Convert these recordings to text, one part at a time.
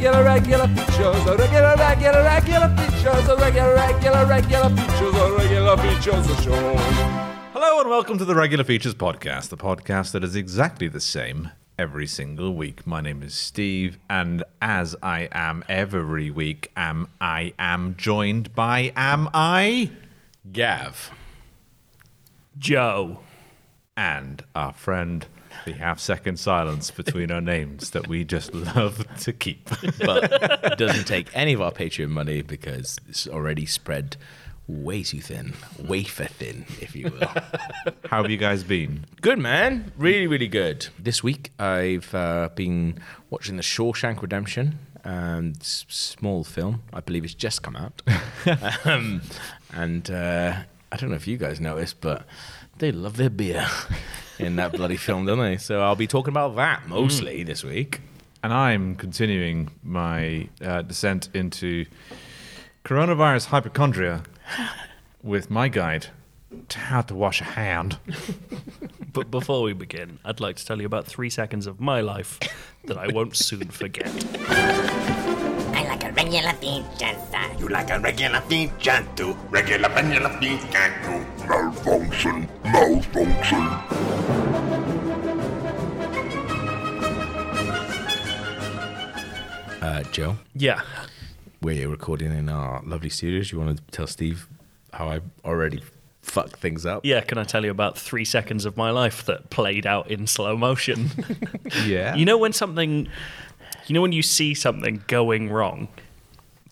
regular, regular features, a regular, regular, regular features, a regular, regular, regular features, a regular features a show. Hello and welcome to the Regular Features Podcast, the podcast that is exactly the same every single week. My name is Steve, and as I am every week, am I am joined by am I Gav Joe. and our friend the half second silence between our names that we just love to keep. but it doesn't take any of our Patreon money because it's already spread way too thin, wafer thin, if you will. How have you guys been? good, man. Really, really good. This week, I've uh, been watching The Shawshank Redemption. Um, small film, I believe it's just come out. um, and uh, I don't know if you guys noticed, but they love their beer in that bloody film, don't they? So I'll be talking about that mostly this week. And I'm continuing my uh, descent into coronavirus hypochondria with my guide to how to wash a hand. But before we begin, I'd like to tell you about three seconds of my life that I won't soon forget. I like a regular feature, sir. You like a regular feature too. Regular, regular feature too. Malfunction, malfunction. Uh, Joe? Yeah. we're recording in our lovely studios. You want to tell Steve how I already fucked things up? Yeah, can I tell you about three seconds of my life that played out in slow motion? Yeah. you know when something, you know when you see something going wrong,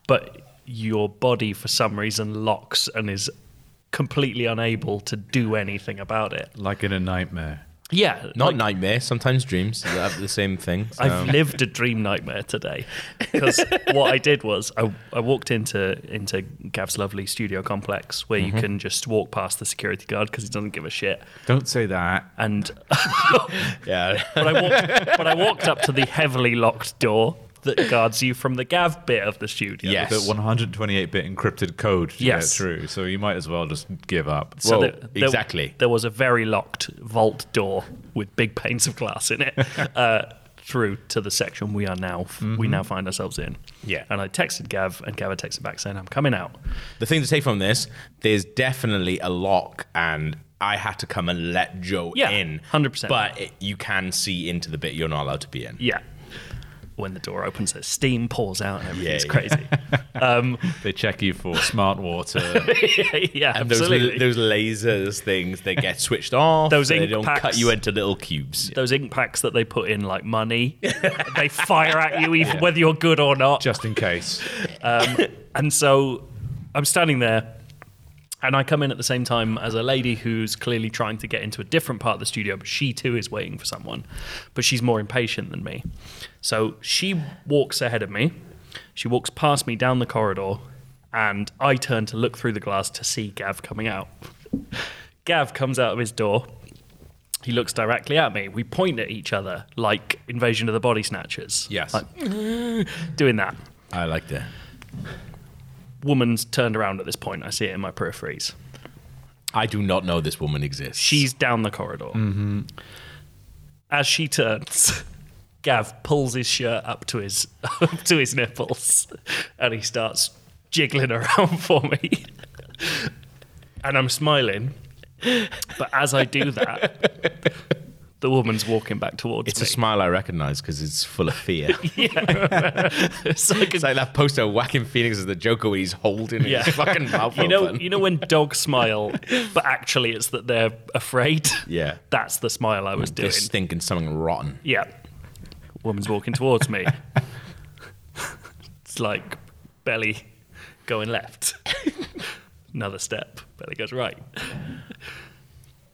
but your body for some reason locks and is completely unable to do anything about it. like in a nightmare. Yeah, Not like- nightmare. Sometimes dreams have the same thing. so- I've lived a dream nightmare today because what I did was I, I walked into into Gav's lovely studio complex where you mm-hmm. can just walk past the security guard because he doesn't give a shit. Don't say that. And yeah. but I walked but I walked up to the heavily locked door that guards you from the Gav bit of the studio. Yes. The 128-bit encrypted code to Yes. get through, so you might as well just give up. So Well, there- there- exactly. There was a very locked vault door with big panes of glass in it uh, through to the section we are now we now find ourselves in. Yeah. And I texted Gav, and Gav had texted back saying, "I'm coming out." The thing to take from this, there's definitely a lock, and I had to come and let Joe Yeah, in. 100%. But it, you can see into the bit you're not allowed to be in. Yeah. When the door opens, the steam pours out and everything's Yeah, crazy. Um, they check you for smart water. yeah, And those, absolutely. those lasers things, they get switched off. Those so they don't packs. cut you into little cubes. those ink packs that they put in like money, they fire at you even whether you're good or not. just in case. Um, and so I'm standing there and I come in at the same time as a lady who's clearly trying to get into a different part of the studio, but she too is waiting for someone. But she's more impatient than me. So she walks ahead of me. She walks past me down the corridor, and I turn to look through the glass to see Gav coming out. Gav comes out of his door. He looks directly at me. We point at each other like Invasion of the Body Snatchers. Yes. Like, doing that I like that. Woman's turned around at this point. I see it in my peripheries. I do not know this woman exists. She's down the corridor. Mm-hmm. As she turns, Gav pulls his shirt up to his up to his nipples, and he starts jiggling around for me. and I'm smiling, but as I do that, the woman's walking back towards me. It's me. a smile I recognize because it's full of fear. It's like a- It's like that poster Joaquin Phoenix as the Joker when he's holding Yeah. his fucking mouth you know, open. you know when dogs smile, but actually it's that they're afraid. Yeah. that's the smile I was They're doing. stinking something rotten. Yeah. Woman's walking towards me. it's like belly going left. Another step. Belly goes right.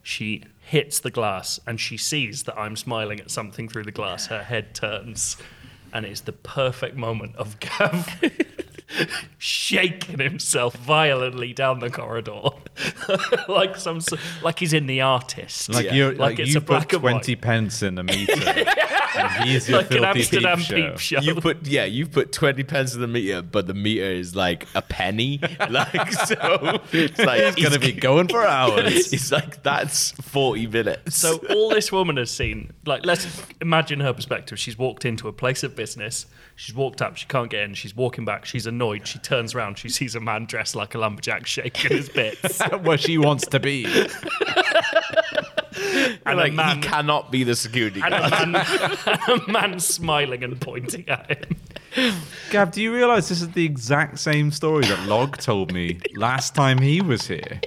She hits the glass and she sees that I'm smiling at something through the glass. Her head turns and it's the perfect moment of Gav shaking himself violently down the corridor. like some like he's in the artist. Like you, Like like, it's you a put black and white. twenty pence in a meter, and he's your like an filthy Amsterdam peep show. peep show. You put yeah, you put twenty pence in the meter, but the meter is like a penny. like so, it's like He's gonna be going for hours. It's like that's forty minutes. So all this woman has seen, like, let's imagine her perspective. She's walked into a place of business. She's walked up, she can't get in. She's walking back, she's annoyed. She turns around, she sees a man dressed like a lumberjack shaking his bits. Where she wants to be. and like a man, he cannot be the security and guard. a man, a man smiling and pointing at him. Gav, do you realise this is the exact same story that Log told me last time he was here?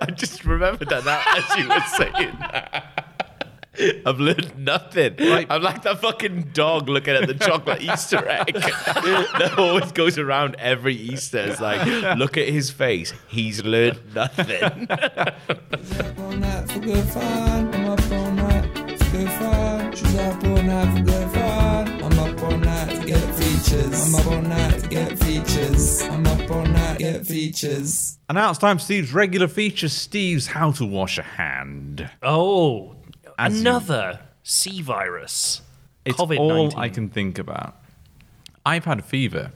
I just remembered that now as you were saying that. I've learned nothing. I'm like that fucking dog looking at the chocolate Easter egg that always goes around every Easter. It's like, look at his face. He's learned nothing. up all night for good fun. I'm up all night for good fun. She's up all night for good fun. I'm up all night to get features. I'm up all night to get features. I'm up all night to get features. And now it's time for Steve's regular feature Steve's How to Wash a Hand. Oh, As you- another C virus. It's COVID all I can think about. I've had a fever.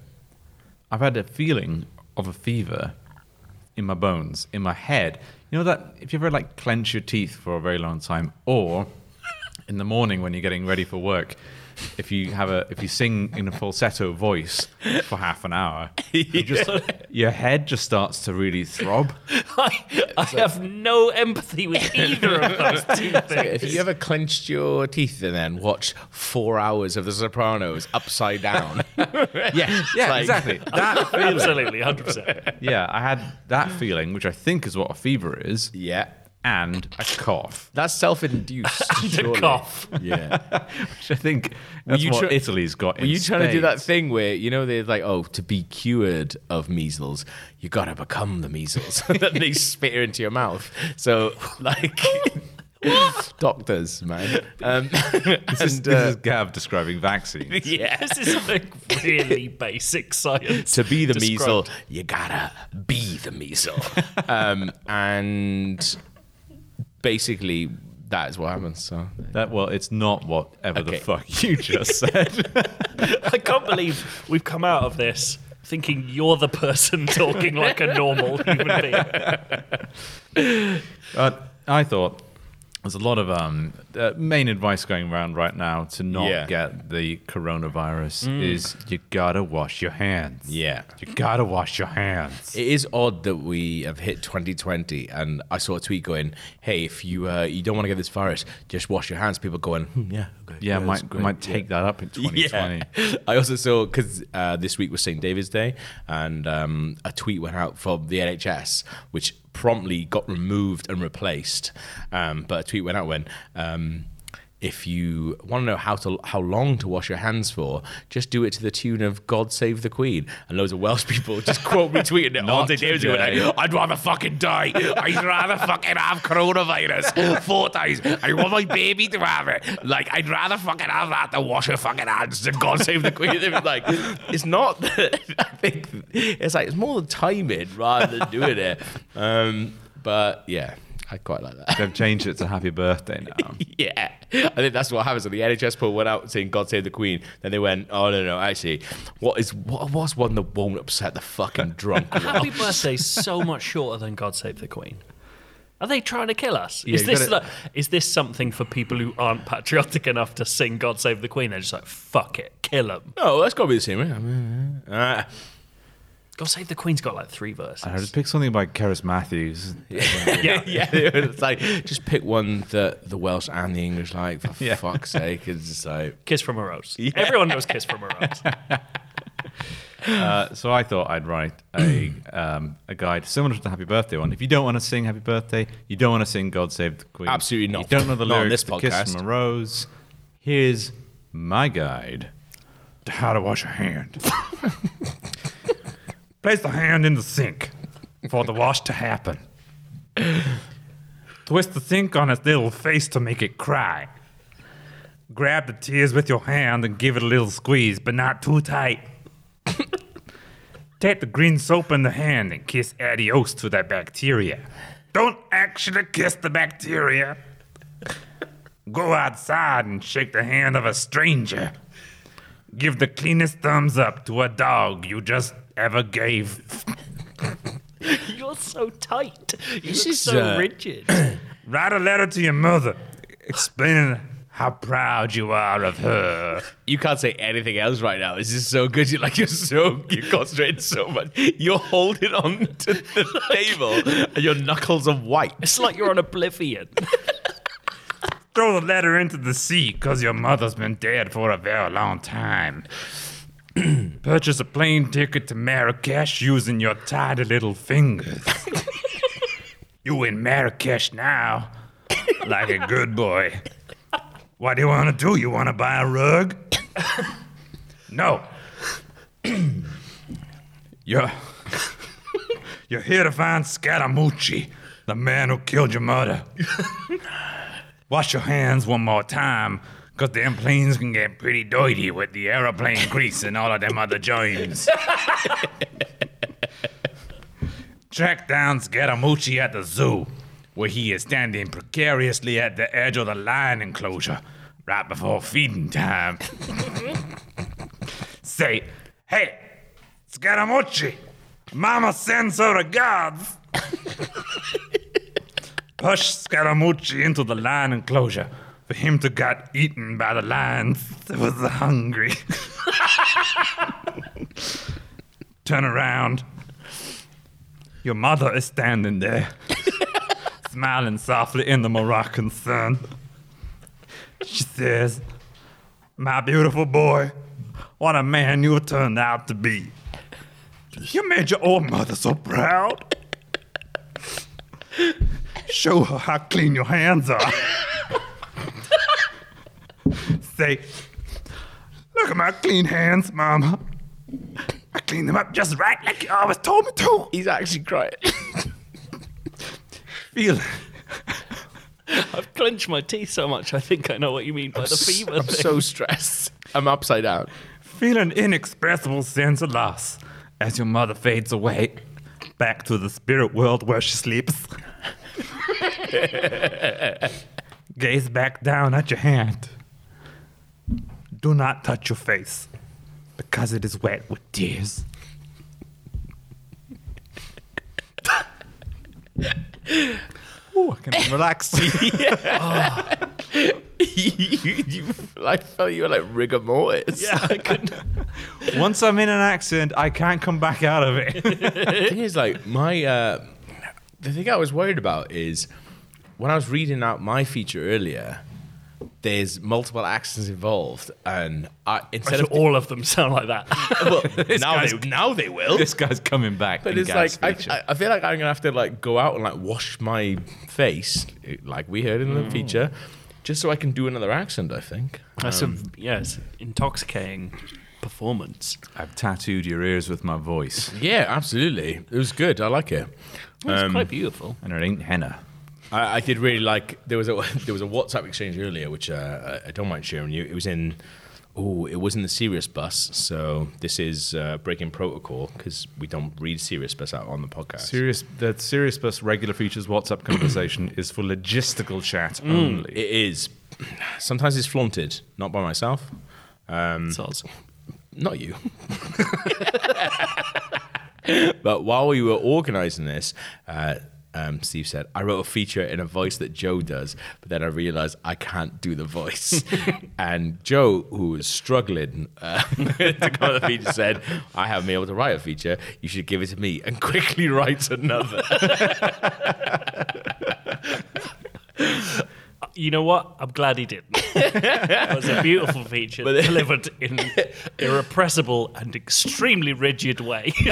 I've had a feeling of a fever in my bones, in my head. You know that if you ever like clench your teeth for a very long time, or in the morning when you're getting ready for work, if you have a if you sing in a falsetto voice for half an hour, you just your head just starts to really throb. I, I have no empathy with either of those two if you ever clenched your teeth and then watched four hours of The Sopranos upside down, Yeah, yeah, Like- exactly. That feeling. Absolutely, 100%. Yeah, I had that feeling, which I think is what a fever is, yeah, and a cough. that's self-induced. And a cough. Yeah. Which I think that's you what try- Italy's got. Were in you trying to do that thing where you know they're like, oh, to be cured of measles, you gotta become the measles. that they spit into your mouth. So like, doctors, man. Um, This is, and, this uh, is Gav describing vaccines. yeah. This is like really basic science. To be the described. measle, you gotta be the measle. um, and basically, that is what happens. So That well, it's not whatever the fuck you just said. I can't believe we've come out of this thinking you're the person talking like a normal human being. but I thought there's a lot of um, uh, main advice going around right now to not Yeah. get the coronavirus is you gotta wash your hands. Yeah. you gotta wash your hands. It is odd that we have hit 2020, and I saw a tweet going, "Hey, if you uh, you don't want to get this virus, just wash your hands." People going, hmm, "Yeah, okay, Yeah, that's might might yeah." take that up in 2020. Yeah. I also saw because uh, this week was St. David's Day, and um, a tweet went out from the NHS, which promptly got removed and replaced. Um, but a tweet went out when. Um, if you want to know how to how long to wash your hands for, just do it to the tune of "God Save the Queen," and loads of Welsh people just quote it on Not St. David's Day. Like, I'd rather fucking die. I'd rather fucking have coronavirus four times. I want my baby to have it. Like, I'd rather fucking have that than wash her fucking hands than God save the queen. It like, it's not, that- I think, it's like, it's more the timing rather than doing it. Um, but yeah, I quite like that. They've changed it to Happy Birthday now. Yeah, I think that's what happens. So the NHS poll went out saying "God save the Queen." Then they went, "Oh no, no, actually, what is what was one that won't upset the fucking drunk?" Happy birthday's so much shorter than God Save the Queen. Are they trying to kill us? Yeah, is this gotta- like, is this something for people who aren't patriotic enough to sing "God Save the Queen"? They're just like, "Fuck it, kill them." Oh, that's got to be the same. Right? Uh, "God Save the Queen's got like three verses. I know, just pick something by Cerys Matthews. yeah, yeah, it's like just pick one that the Welsh and the English like. For Yeah. fuck's sake, it's just like "Kiss from a Rose." Everyone knows "Kiss from a Rose." Uh, so I thought I'd write a um, a guide similar to the Happy Birthday one. If you don't want to sing Happy Birthday, you don't want to sing God Save the Queen. Absolutely not. You don't know the Not lyrics this to Kiss from a Rose. Here's my guide to how to wash a hand. Place the hand in the sink for the wash to happen. Twist the sink on its little face to make it cry. Grab the tears with your hand and give it a little squeeze, but not too tight. Take the green soap in the hand and kiss adios to that bacteria. Don't actually kiss the bacteria. Go outside and shake the hand of a stranger. Give the cleanest thumbs up to a dog you just ever gave. You're so tight. You This look is, so uh, rigid. Write a letter to your mother explaining how proud you are of her. You can't say anything else right now. This is so good. You're like you're so you're concentrating so much. You're holding on to the table, and your knuckles are white. It's like you're on Oblivion. Throw the letter into the sea because your mother's been dead for a very long time. Purchase a plane ticket to Marrakesh using your tiny little fingers. you in Marrakesh now, like a good boy. What do you want to do? You want to buy a rug? no. you're, you're here to find Scaramucci, the man who killed your mother. Wash your hands one more time, because them planes can get pretty dirty with the aeroplane grease and all of them other joints. Track down Scaramucci at the zoo, where he is standing precariously at the edge of the lion enclosure, right before feeding time. Say, hey, Scaramucci, Mama sends her regards. Push Scaramucci into the lion enclosure for him to get eaten by the lions that was hungry. Turn around. Your mother is standing there, smiling softly in the Moroccan sun. She says, My beautiful boy, what a man you turned out to be. You made your old mother so proud. Show her how clean your hands are. Say, look at my clean hands, Mama. I cleaned them up just right like you always told me to. He's actually crying. Feel it. I've clenched my teeth so much, I think I know what you mean by the fever I'm thing. so stressed. I'm upside down. Feel an inexpressible sense of loss as your mother fades away back to the spirit world where she sleeps. Gaze back down at your hand. Do not touch your face because it is wet with tears. Ooh, I can relax. you, you, I felt you were like rigor mortis. yeah, I couldn't. Once I'm in an accident, I can't come back out of it. Is, like, my. Uh, the thing I was worried about is when I was reading out my feature earlier, there's multiple accents involved. And I, instead So of. all of them sound like that. well, now, they, now they will. this guy's coming back. But in it's like I. I, I feel like I'm gonna have to like go out and like wash my face, like we heard in the mm. feature, just so I can do another accent. I think. That's a um, yeah, it's intoxicating performance. I've tattooed your ears with my voice, Yeah, absolutely. It was good. I like it. It's quite beautiful. and it ain't henna. I, I did really like. There was a there was a WhatsApp exchange earlier, which uh, I I don't mind sharing you. It was in. Oh, it was in the Sirius bus. So this is uh, breaking protocol because we don't read Sirius bus out on the podcast. Serious, the Serious Bus regular features WhatsApp conversation is for logistical chat It only. It is. Sometimes it's flaunted, not by myself. Soz. not you. but while we were organizing this, uh, um, Steve said, I wrote a feature in a voice that Joe does, but then I realized I can't do the voice. and Joe, who was struggling uh, to come up with a feature, said, I haven't been able to write a feature. You should give it to me and quickly write another. You know what? I'm glad he didn't. it was a beautiful feature delivered in irrepressible and extremely rigid way.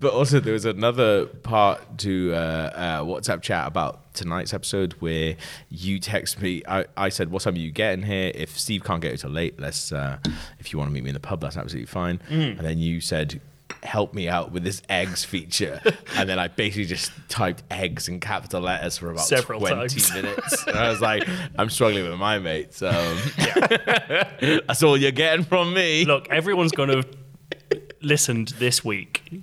But also, there was another part to uh, uh, WhatsApp chat about tonight's episode where you text me. I, I said, "What time are you getting here? If Steve can't get here till late, let's. Uh, if you want to meet me in the pub, that's absolutely fine." And then you said. Help me out with this eggs feature, and then I basically just typed eggs in capital letters for about Several twenty times. minutes. And I was like, "I'm struggling with my mate, um, so that's all you're getting from me." Look, everyone's going to listened this week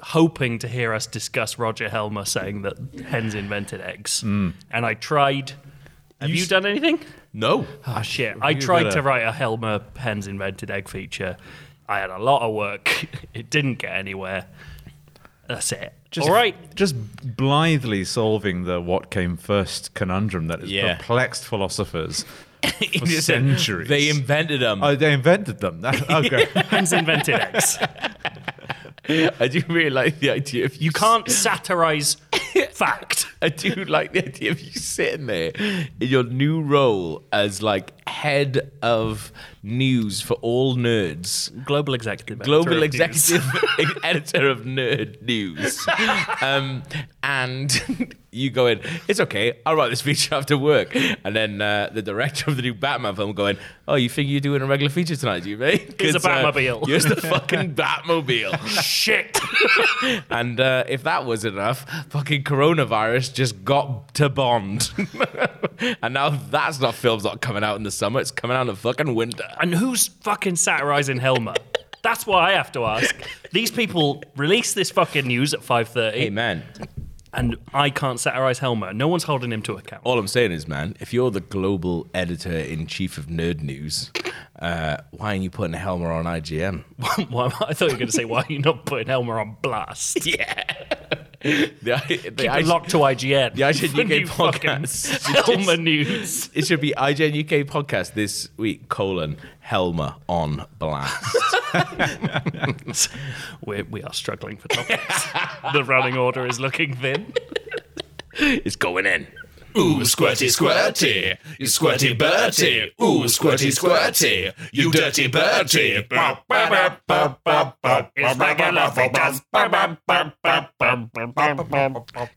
hoping to hear us discuss Roger Helmer saying that hens invented eggs. Hmm. And I tried. Have you, done anything? no, Oh, shit. I tried better- to write a Helmer hens invented egg feature. I had a lot of work. It didn't get anywhere. That's it. Just, All right. Just blithely solving the what came first conundrum that has Yeah. perplexed philosophers for centuries. They invented them. oh, they invented them. That, okay. Hence invented eggs. I do really like the idea of You can't satirize fact. I do like the idea of you sitting there in your new role as like head of news for all nerds. Global executive. editor global of executive editor of Nerd News. Um, and you go in, it's okay, I'll write this feature after work. And then uh, the director of the new Batman film going, oh, you think you're doing a regular feature tonight, do you, mate? Here's a uh, Batmobile." here's the fucking Batmobile. Shit. and uh, if that was enough, fucking coronavirus just got to Bond. and now that's not film's not coming out in the summer, it's coming out in the fucking winter. And who's fucking satirizing Helmer? That's what I have to ask. These people release this fucking news at 5.30 Hey, man. And I can't satirize Helmer. No one's holding him to account. All I'm saying is, man, if you're the global editor in chief of Nerd News, uh, why aren't you putting Helmer on IGN? Why, I thought you were going to say, why are you not putting Helmer on blast? Yeah. The, the, Keep it locked to IGN. the IGN UK podcast. Helmer news. It should be IGN UK podcast this week, colon, Helmer on blast. We're, we are struggling for topics. the running order is looking thin. it's going in. Ooh, squirty, squirty, you squirty Bertie. Ooh, squirty, squirty, you dirty Bertie. It's regular features.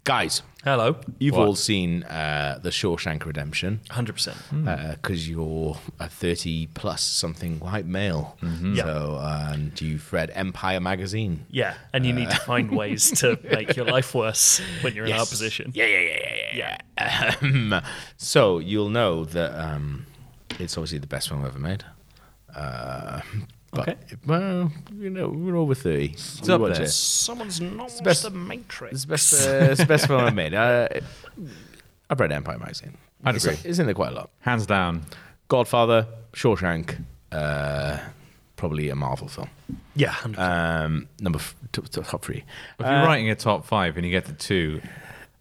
Guys, Hello. you've all seen uh, The Shawshank Redemption 100%. because you're a 30 plus something white male. Yeah. So, uh, and you've read Empire magazine. Yeah, and you need to find ways to make your life worse when you're in our Yes. position. Yeah, yeah, yeah, yeah, yeah. yeah. Um, so you'll know that um, it's obviously the best film ever made. Uh, but, Okay. Well, you know, we're over 30. It's up there. Someone's not watched best- the Matrix. It's the best, uh, it's the best film I've made. Uh, I've read Empire magazine. I'd It's- agree. It's in there quite a lot. Hands down. Godfather, Shawshank, uh, probably a Marvel film. yeah, 100%. Um, number f- t- t- top three. If you're writing a top five and you get to two,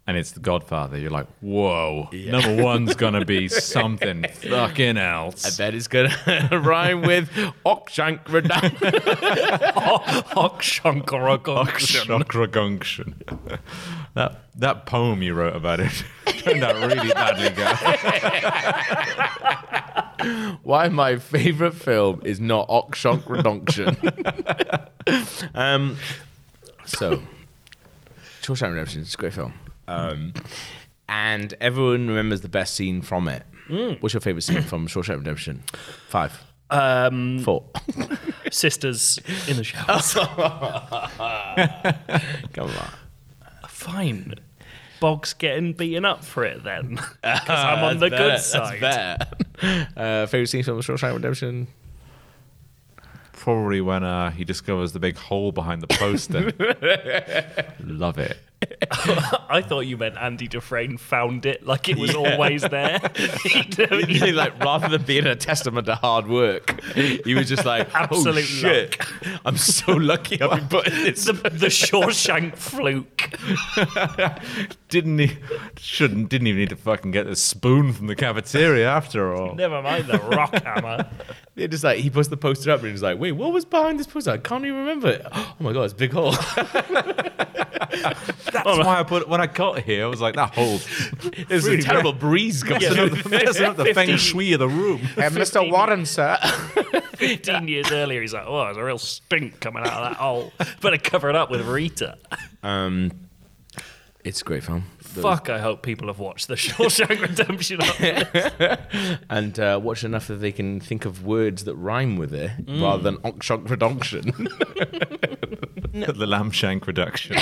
and it's The Godfather, you're like, whoa, number one's gonna be something fucking else. I bet it's gonna rhyme with Okshank. Shokragunction. that that poem you wrote about it turned out really badly, guy. Why my favorite film is not Okshank Redemption. um, so, Shawshank Redemption is a great film. Um, and everyone remembers the best scene from it. What's your favorite scene from Shawshank Redemption? Five. Um, Four. sisters in the showers. Come on. Fine. Bog's getting beaten up for it then. Because I'm on the good side. That's better. Uh, favorite scene from Shawshank Redemption? Probably when uh, he discovers the big hole behind the poster. Love it. I thought you meant Andy Dufresne found it like it was always there. He- He, like rather than being a testament to hard work, he was just like, oh, Absolute "Oh shit, I'm so lucky I've been put in this." the, the Shawshank fluke. Didn't he? Shouldn't. Didn't even need to fucking get the spoon from the cafeteria after all. Never mind the rock hammer. It just like he puts the poster up and he's like, "Wait, what was behind this poster? I can't even remember it." Oh my god, it's big hole. That's why I put when I got here. I was like, that hole. There's a terrible breeze coming Yeah, through. the- Messing up the feng shui of the room. Uh, Mr. Warren, sir. 15 years earlier, he's like, oh, there's a real stink coming out of that hole. Better cover it up with Rita. Um, it's a great film. Fuck, I hope people have watched the Shawshank Redemption. and uh, watch enough that they can think of words that rhyme with it rather than Okshank Redemption. the lamb shank reduction.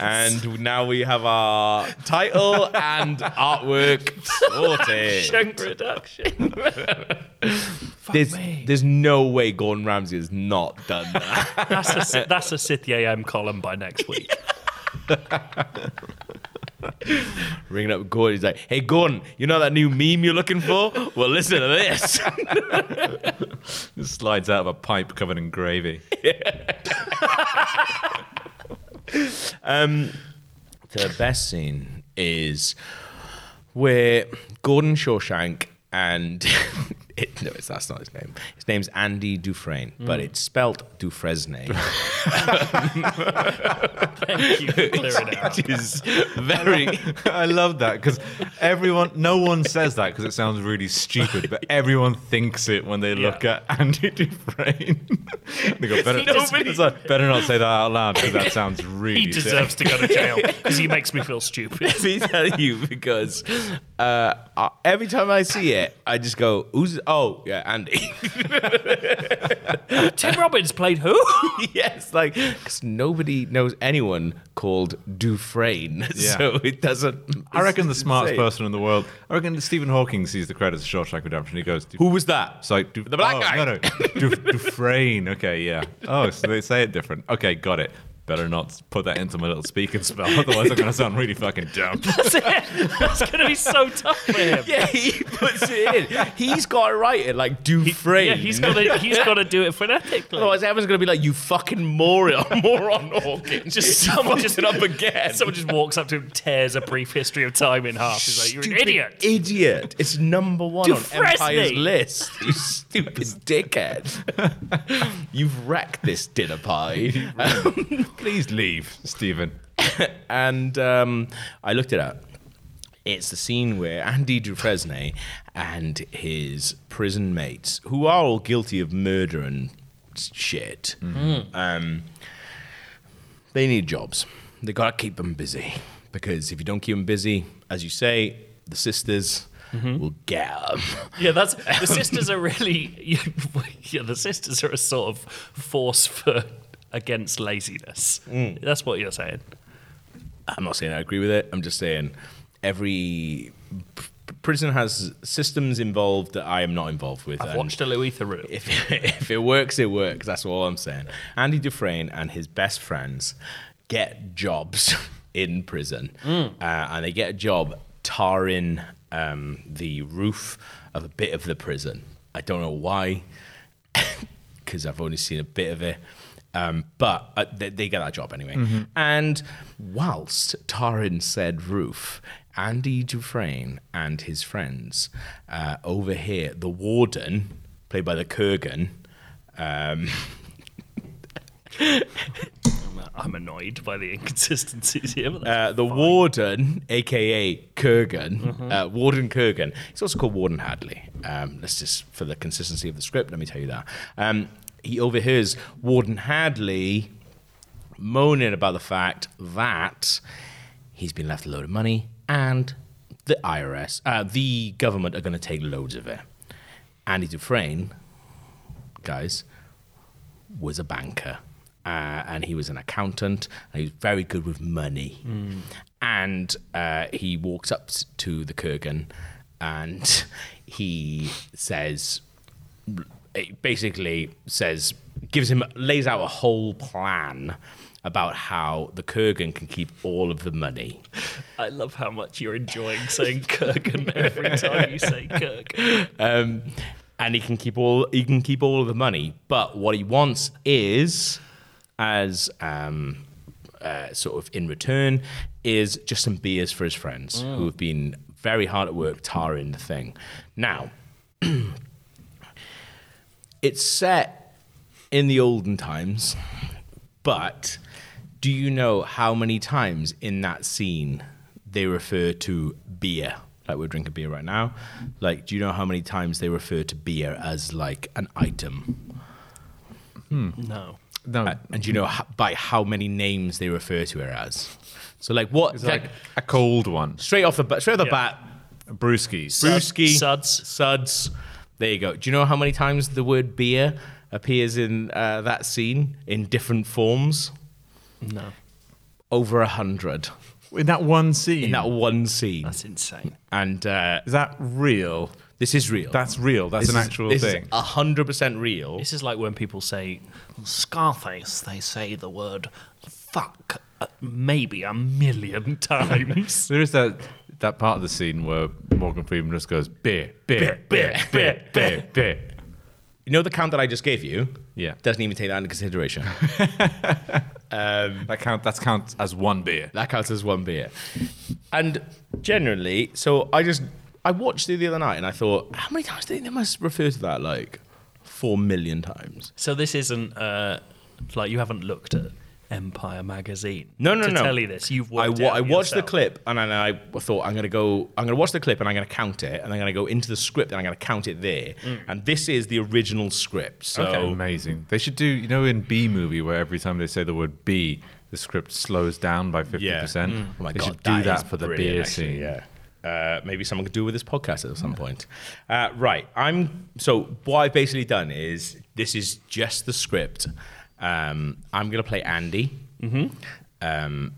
and now we have our title and artwork sorted. Shank Reduction. There's, there's no way Gordon Ramsay has not done that. That's a, that's a City AM column by next week. Ringing up Gordon, he's like, "Hey Gordon, you know that new meme you're looking for? Well, listen to this." Just slides out of a pipe covered in gravy. Um, the best scene is where Gordon Shawshank and it, no, it's, that's not his name. His name's Andy Dufresne, but it's spelt Dufresne, Thank you for clearing it out. very. I love that because everyone, no one says that because it sounds really stupid, but everyone thinks it when they look at Andy Dufresne. they go, better, Nobody- like, better not say that out loud because that sounds really He sick." deserves to go to jail because he makes me feel stupid. Let me tell you because uh, uh, every time I see it, I just go, "Who's? Oh, yeah, Andy." Tim Robbins played who? yes, like because nobody knows anyone called Dufresne, Yeah. so it doesn't. I reckon the smartest insane. person in the world. I reckon Stephen Hawking sees the credits of Shawshank Redemption. He goes, Who was that? It's like Du- The black oh, guy. No, no, Du- Dufresne. Okay, yeah. Oh, so they say it different. Okay, got it. Better not put that into my little speaking spell, otherwise I'm going to sound really fucking dumb. That's it. That's going to be so tough for him. Yeah, he puts it in. He's got to write it like Dufresne. Yeah, he's got to he's got to do it phonetically. Otherwise, everyone's going to be like, "You fucking moron, moron, Hawking." just someone just it up again. Someone just walks up to him, tears a brief history of time in half. He's like, "You're an Stupid idiot." Idiot. It's number one Dufresne. on Empire's list. You stupid dickhead. You've wrecked this dinner pie. Please leave, Stephen. and um, I looked it up. It's the scene where Andy Dufresne and his prison mates, who are all guilty of murder and shit, um, they need jobs. They gotta keep them busy because if you don't keep them busy, as you say, the sisters will get them. Yeah, that's the sisters are really yeah. The sisters are a sort of force for against laziness. That's what you're saying. I'm not saying I agree with it. I'm just saying every p- prison has systems involved that I am not involved with. I've watched a Louis Theroux. if, if it works, it works. That's all I'm saying. Andy Dufresne and his best friends get jobs in prison, uh, and they get a job tarring um, the roof of a bit of the prison. I don't know why, because I've only seen a bit of it. Um, but uh, they, they get that job anyway. And whilst tarring said roof, Andy Dufresne and his friends uh, overhear the warden, played by the Kurgan, um, I'm annoyed by the inconsistencies here. But uh, the fine. warden, aka Kurgan, uh, Warden Kurgan. He's also called Warden Hadley. Um, that's just for the consistency of the script. Let me tell you that. Um, he overhears Warden Hadley moaning about the fact that he's been left a load of money and the IRS, uh, the government, are going to take loads of it. Andy Dufresne, guys, was a banker. Uh, and he was an accountant, and he was very good with money. And uh, he walks up to the Kurgan, and he says, it basically says, gives him, lays out a whole plan about how the Kurgan can keep all of the money. I love how much you're enjoying saying Kurgan every time you say Kurgan. um, and he can keep all he can keep all of the money. But what he wants is, as um, uh, sort of in return, is just some beers for his friends who have been very hard at work tarring the thing. Now, it's set in the olden times, but do you know how many times in that scene they refer to beer? Like we're drinking beer right now. Like, do you know how many times they refer to beer as like an item? No. No, Uh, and do you know ho- by how many names they refer to it as? So, like, what? it's like a cold one. straight off the bat, straight off the Yeah. bat, Brewskis. brewski, Suds. suds. There you go. Do you know how many times the word beer appears in uh, that scene in different forms? No. Over a hundred In that one scene. in that one scene. That's insane. and uh, is that real? this is real. That's real. That's This an is- actual this thing. A hundred percent real. This is like when people say Scarface, they say the word fuck uh, maybe a million times. There is that that part of the scene where Morgan Freeman just goes beer, beer, beer, beer, beer, beer. You know the count that I just gave you? Yeah. Doesn't even take that into consideration. Um, That count. That counts as one beer. that counts as one beer. And generally, so I just I watched it the other night and I thought, how many times do you think they must refer to that? Like four million times. So this isn't uh, like you haven't looked at Empire magazine. No, no, to no. tell you this, you've I, worked wa- it out I watched the yourself. clip and then I thought I'm gonna go. I'm gonna watch the clip and I'm gonna count it and I'm gonna go into the script and I'm gonna count it there. And this is the original script. So Amazing. They should do, you know, in B movie where every time they say the word B, the script slows down by 50. yeah. percent Oh my they god, should do that, is for the brilliant, beer actually, scene. Yeah. Uh, maybe someone could do with this podcast at some point. Uh, right. I'm so what I've basically done is this is just the script. Um, I'm gonna play Andy. Mm-hmm. Um,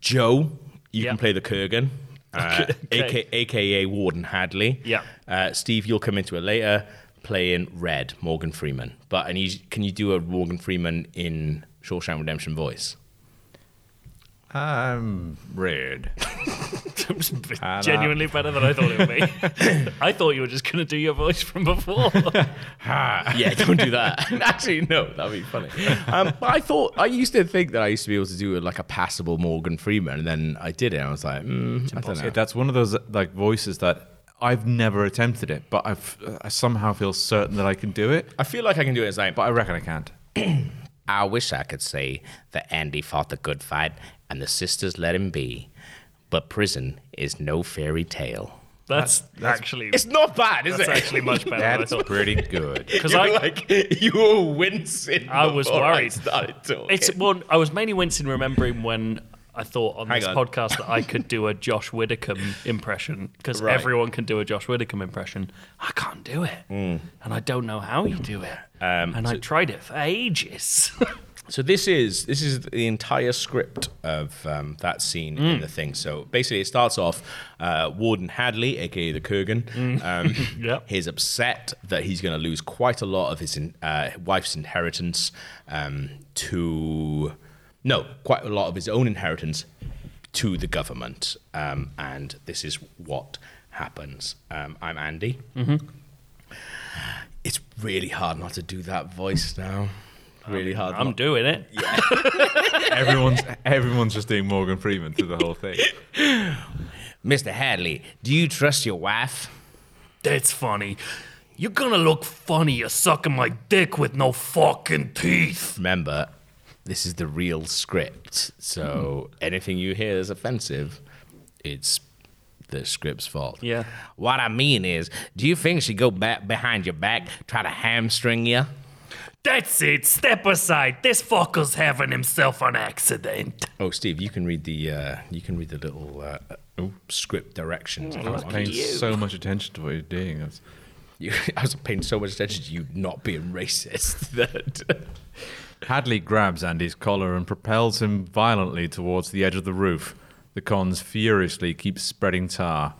Joe, you Yeah. can play the Kurgan, uh, Okay. aka, aka Warden Hadley. Yeah. Uh, Steve, you'll come into it later, playing Red Morgan Freeman. But and you, can you do a Morgan Freeman in Shawshank Redemption voice? I'm red. Genuinely better than I thought it would be. I thought you were just going to do your voice from before. yeah, don't do that. Actually, no, that'd be funny. Um, but I thought I used to think that I used to be able to do like a passable Morgan Freeman, and then I did it. and I was like, mm, I don't know. That's one of those like voices that I've never attempted it, but I've, I somehow feel certain that I can do it, I feel like I can do it as like, but I reckon I can't. I wish I could say that Andy fought the good fight and the sisters let him be. But prison is no fairy tale. That's, actually it's not bad, is that's it? actually much better than I That's thought. pretty good. Because I, like you were wincing. I was before worried. started talking. It's well, I was mainly wincing remembering when I thought on Hang this on. podcast that I could do a Josh Widdicombe impression because Right. everyone can do a Josh Widdicombe impression. I can't do it, and I don't know how you do it. Um, and I tried it for ages. So this is this is the entire script of um, that scene in the thing. So basically, it starts off uh, Warden Hadley, aka the Kurgan. Um, Yep. He's upset that he's going to lose quite a lot of his in, uh, wife's inheritance um, to no, quite a lot of his own inheritance to the government. Um, and this is what happens. Um, I'm Andy. It's really hard not to do that voice now. Really hard. I'm not- doing it. everyone's everyone's just doing Morgan Freeman through the whole thing. Mr. Hadley, do you trust your wife? That's funny. You're gonna look funny. You're sucking my dick with no fucking teeth. remember, this is the real script. So hmm. anything you hear is offensive, it's the script's fault. Yeah. What I mean is, do you think she'd go back behind your back, try to hamstring you? That's it. Step aside. This fucker's having himself an accident. Oh, Steve, you can read the uh, you can read the little uh, uh, script directions. if I was want. paying so much attention to what you're doing. That's- You- I was paying so much attention to you not being racist that Hadley grabs Andy's collar and propels him violently towards the edge of the roof. The cons furiously keep spreading tar.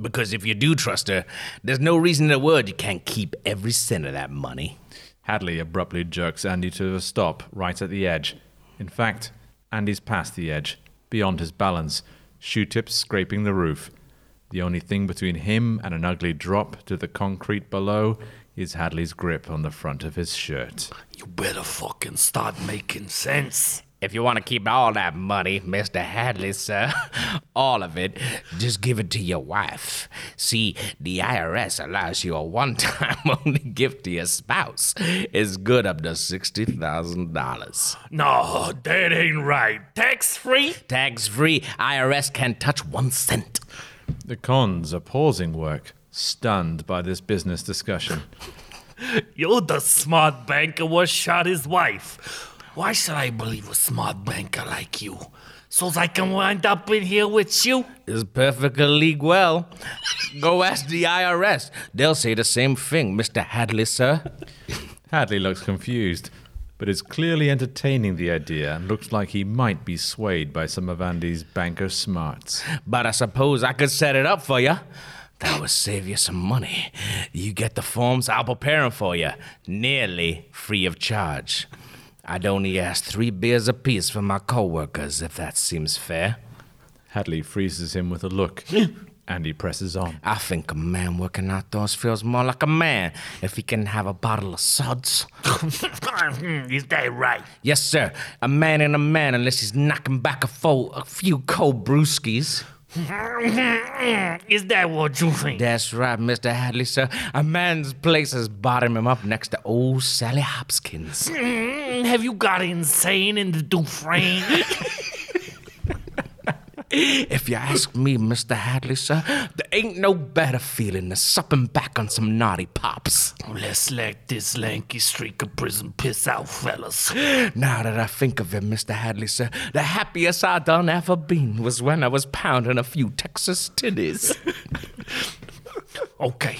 Because if you do trust her, there's no reason in the world you can't keep every cent of that money. Hadley abruptly jerks Andy to a stop right at the edge. In fact, Andy's past the edge, beyond his balance, shoe tips scraping the roof. The only thing between him and an ugly drop to the concrete below is Hadley's grip on the front of his shirt. You better fucking start making sense. If you want to keep all that money, Mr. Hadley, sir, all of it, just give it to your wife. See, the IRS allows you a one time only gift to your spouse. It's good up to $60,000. No, that ain't right. Tax free? Tax free, IRS can't touch one cent. The cons are pausing work, stunned by this business discussion. You're the smart banker what shot his wife. Why should I believe a smart banker like you? So I can wind up in here with you? It's perfectly legal. well. Go ask the IRS. They'll say the same thing, Mr. Hadley, sir. Hadley looks confused, but is clearly entertaining the idea and looks like he might be swayed by some of Andy's banker smarts. But I suppose I could set it up for you. That would save you some money. You get the forms, I'll prepare them for you, nearly free of charge. I'd only ask three beers apiece for my coworkers, if that seems fair. Hadley freezes him with a look. and he presses on. I think a man working outdoors feels more like a man if he can have a bottle of suds. Is that right? Yes, sir. A man ain't a man unless he's knocking back a, fo- a few cold brewskis. Is that what you think? That's right, Mr. Hadley, sir. A man's place is bottom him up next to old Sally Hopkins. Mm, Have you got insane in the Dufresne? If you ask me, Mr. Hadley, sir, there ain't no better feeling than supping back on some naughty pops. Let's let this lanky streak of prison piss out, fellas. Now that I think of it, Mr. Hadley, sir, the happiest I done ever been was when I was pounding a few Texas titties. Okay.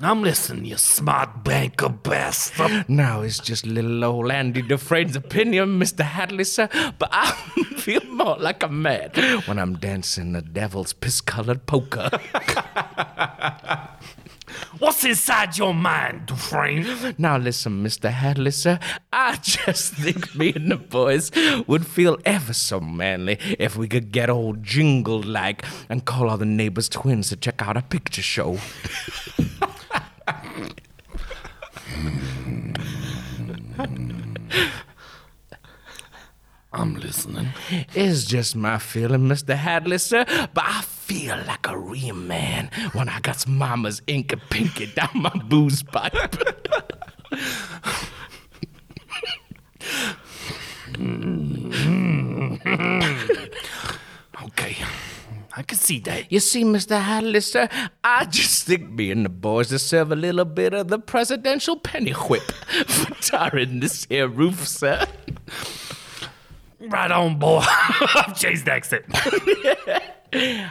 I'm listening, you smart banker bastard. now it's just little old Andy Dufresne's opinion, Mr. Hadley, sir, but I feel more like a man when I'm dancing the devil's piss-colored polka. What's inside your mind, Dufresne? Now listen, Mr. Hadley, sir. I just think me and the boys would feel ever so manly if we could get old jingled like and call all the neighbors twins to check out a picture show. I'm listening. It's just my feeling, Mr. Hadley, sir, but I feel like a real man when I got mama's ink and pinky down my booze pipe. Mm. Okay. I can see that. You see, Mr. Hadley, sir, I just think me and the boys deserve a little bit of the presidential penny whip for tarring this here roof, sir. Right on, boy. I've changed accent.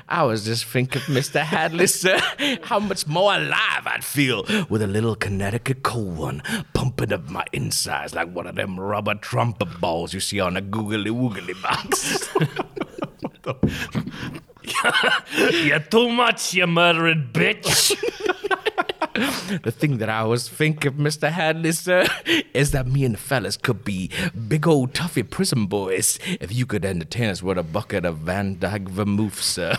I was just thinking, Mr. Hadley, sir, how much more alive I'd feel with a little Connecticut cold one pumping up my insides like one of them rubber trumpet balls you see on a googly woogly box. You're too much, you murdering bitch. the thing that I was thinking, Mr. Hadley, sir, is that me and the fellas could be big old toughy prison boys if you could entertain us with a bucket of Van Dyke vermouth, sir.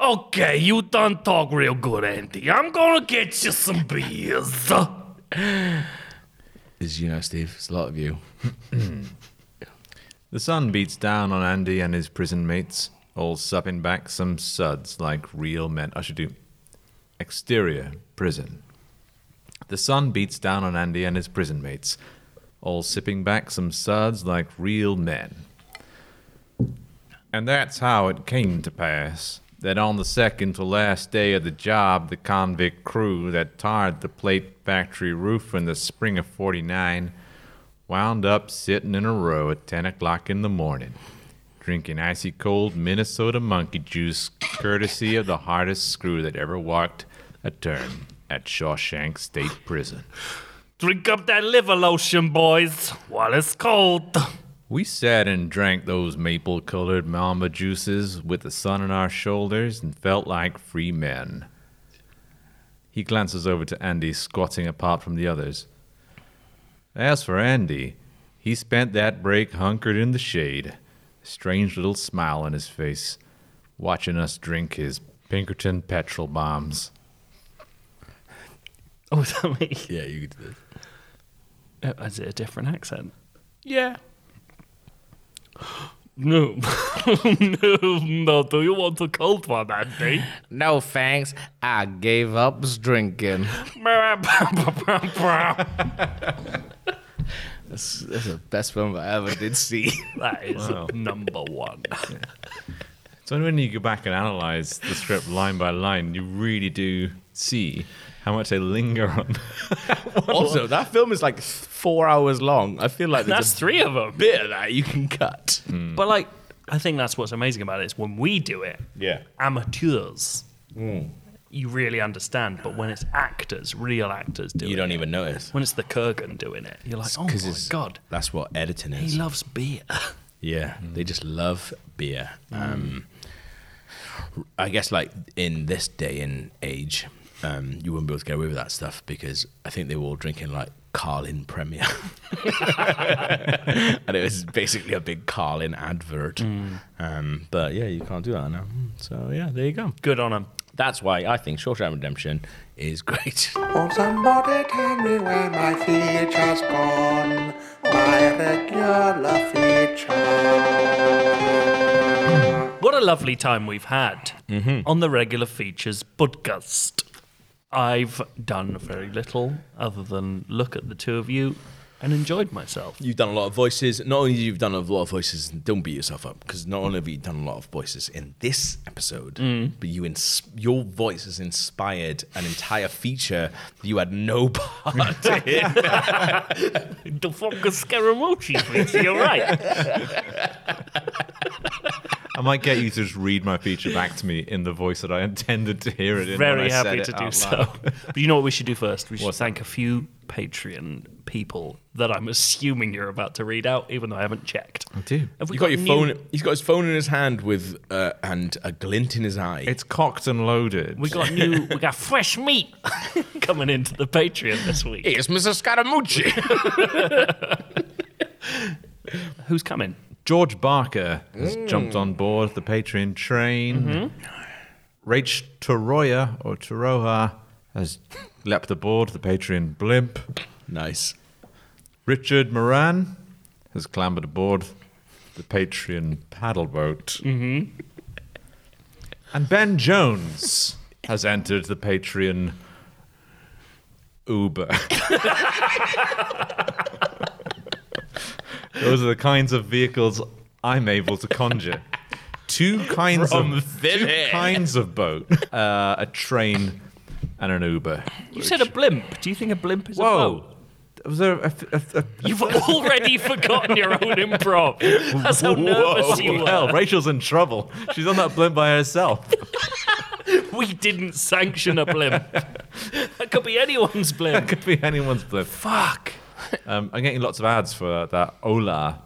Okay, you done talk real good, Andy. I'm gonna get you some beers. As you know, Steve, it's a lot of you. Mm. The sun beats down on Andy and his prison mates, all supping back some suds like real men. I should do exterior prison. The sun beats down on Andy and his prison mates, all sipping back some suds like real men. And that's how it came to pass that on the second to last day of the job, the convict crew that tarred the plate factory roof in the spring of 49 wound up sitting in a row at 10 o'clock in the morning, drinking icy cold Minnesota monkey juice, courtesy of the hardest screw that ever walked a turn at Shawshank State Prison. Drink up that liver lotion, boys, while it's cold. We sat and drank those maple colored mama juices with the sun on our shoulders and felt like free men. He glances over to Andy, squatting apart from the others. As for Andy, he spent that break hunkered in the shade, a strange little smile on his face, watching us drink his Pinkerton petrol bombs. Oh, is that me? Yeah, you could do Uh, Is it a different accent? Yeah. No. no, no. Do you want a cold one, Andy? No thanks, I gave up drinking. That's, that's the best film I ever did see. That is number one. So when you go back and analyze the script line by line, you really do see how much they linger on. Also, that film is like four hours long. I feel like there's That's a three of them. bit of that you can cut. Hmm. But like, I think that's what's amazing about it is when we do it, Yeah. amateurs, hmm. You really understand. But when it's actors, real actors doing it, You don't even notice. When it's the Kurgan doing it, you're like, oh my god, That's what editing is. he loves beer. Yeah, they just love beer. Um, I guess like in this day and age, um, you wouldn't be able to get away with that stuff because I think they were all drinking like Carling Premier, and it was basically a big Carling advert. Um, but yeah, you can't do that now. So yeah, there you go. Good on him. That's why I think Shawshank Redemption is great. Oh, somebody tell me where my feature's gone. My regular feature. What a lovely time we've had mm-hmm. on the regular features podcast. I've done very little other than look at the two of you and enjoyed myself. You've done a lot of voices. Not only you've done a lot of voices, don't beat yourself up because not only have you done a lot of voices in this episode, mm. but you ins- your voice has inspired an entire feature that you had no part in. The fucking Scaramucci, please. You're right. I might get you to just read my feature back to me in the voice that I intended to hear it in. when I Very said happy it to do so. But you know what we should do first? We should What's thank a few Patreon people that I'm assuming you're about to read out, even though I haven't checked. I do. Have we you got, your new- phone. He's got his phone in his hand with uh, and a glint in his eye. It's cocked and loaded. We got new. We got fresh meat coming into the Patreon this week. It's Mr. Scaramucci. Who's coming? George Barker has jumped on board the Patreon train. Rach Toroya or Toroha has leapt aboard the Patreon blimp. nice. Richard Moran has clambered aboard the Patreon paddle boat. Mm-hmm. And Ben Jones has entered the Patreon Uber. Those are the kinds of vehicles I'm able to conjure. Two kinds From of thin two air. kinds of boat: uh, a train and an Uber. You said a blimp. Do you think a blimp is a Whoa! boat? Was there a, a, a, You've already forgotten your own improv. That's how nervous you Hell, were. Rachel's in trouble. She's on that blimp by herself. We didn't sanction a blimp. That could be anyone's blimp. That could be anyone's blimp. Fuck. Um, I'm getting lots of ads for that Ola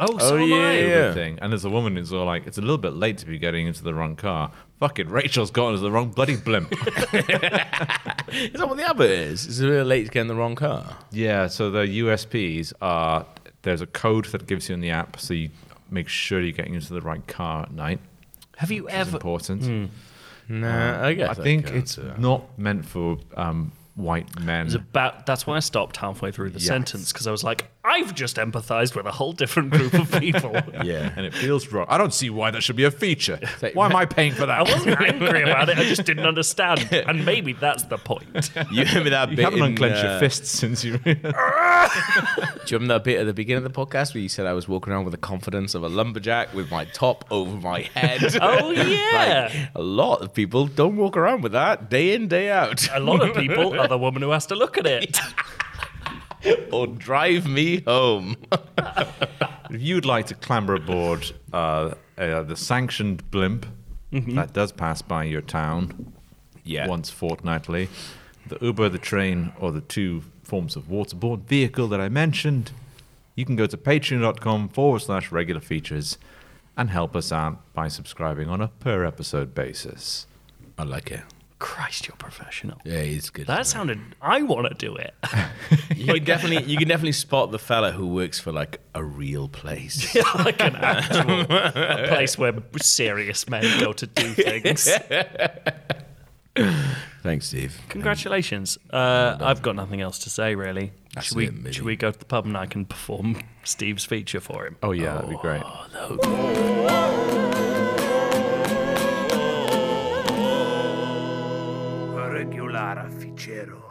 Oh, so am yeah, I. yeah. Thing, and there's a woman who's all like, "It's a little bit late to be getting into the wrong car." Fuck it, Rachel's got into the wrong bloody blimp. Is that what the advert is? Is it little late to get in the wrong car? yeah, so the USPs are there's a code that gives you in the app, so you make sure you're getting into the right car at night. Have you It's ever? important. Nah, I guess. I think it's uh, not meant for um, white men. It's about, that's why I stopped halfway through the Yes. sentence because I was like, I've just empathized with a whole different group of people. Yeah. and it feels wrong. I don't see why that should be a feature. Why am I paying for that? I wasn't angry about it. I just didn't understand. And maybe that's the point. You remember that You bit? haven't in, unclenched your uh, fists since you. Do you remember that bit at the beginning of the podcast where you said I was walking around with the confidence of a lumberjack with my top over my head? Oh, yeah. Like, a lot of people don't walk around with that day in, day out. A lot of people are the woman who has to look at it. or drive me home. if you'd like to clamber aboard uh, uh, the sanctioned blimp that does pass by your town Yeah. once fortnightly, the Uber, the train, or the two forms of waterborne vehicle that I mentioned, you can go to patreon.com forward slash regular features and help us out by subscribing on a per episode basis. I like it. Christ, you're professional. Yeah, it's good. That sounded. I want to do it. you can definitely you can definitely spot the fella who works for like a real place. like an actual a place where serious men go to do things. Thanks, Steve. Congratulations. Uh, I've got nothing else to say, really. That's should we, it, maybe. should we go to the pub and I can perform Steve's feature for him? Oh, yeah, that'd be great. Regular fichero.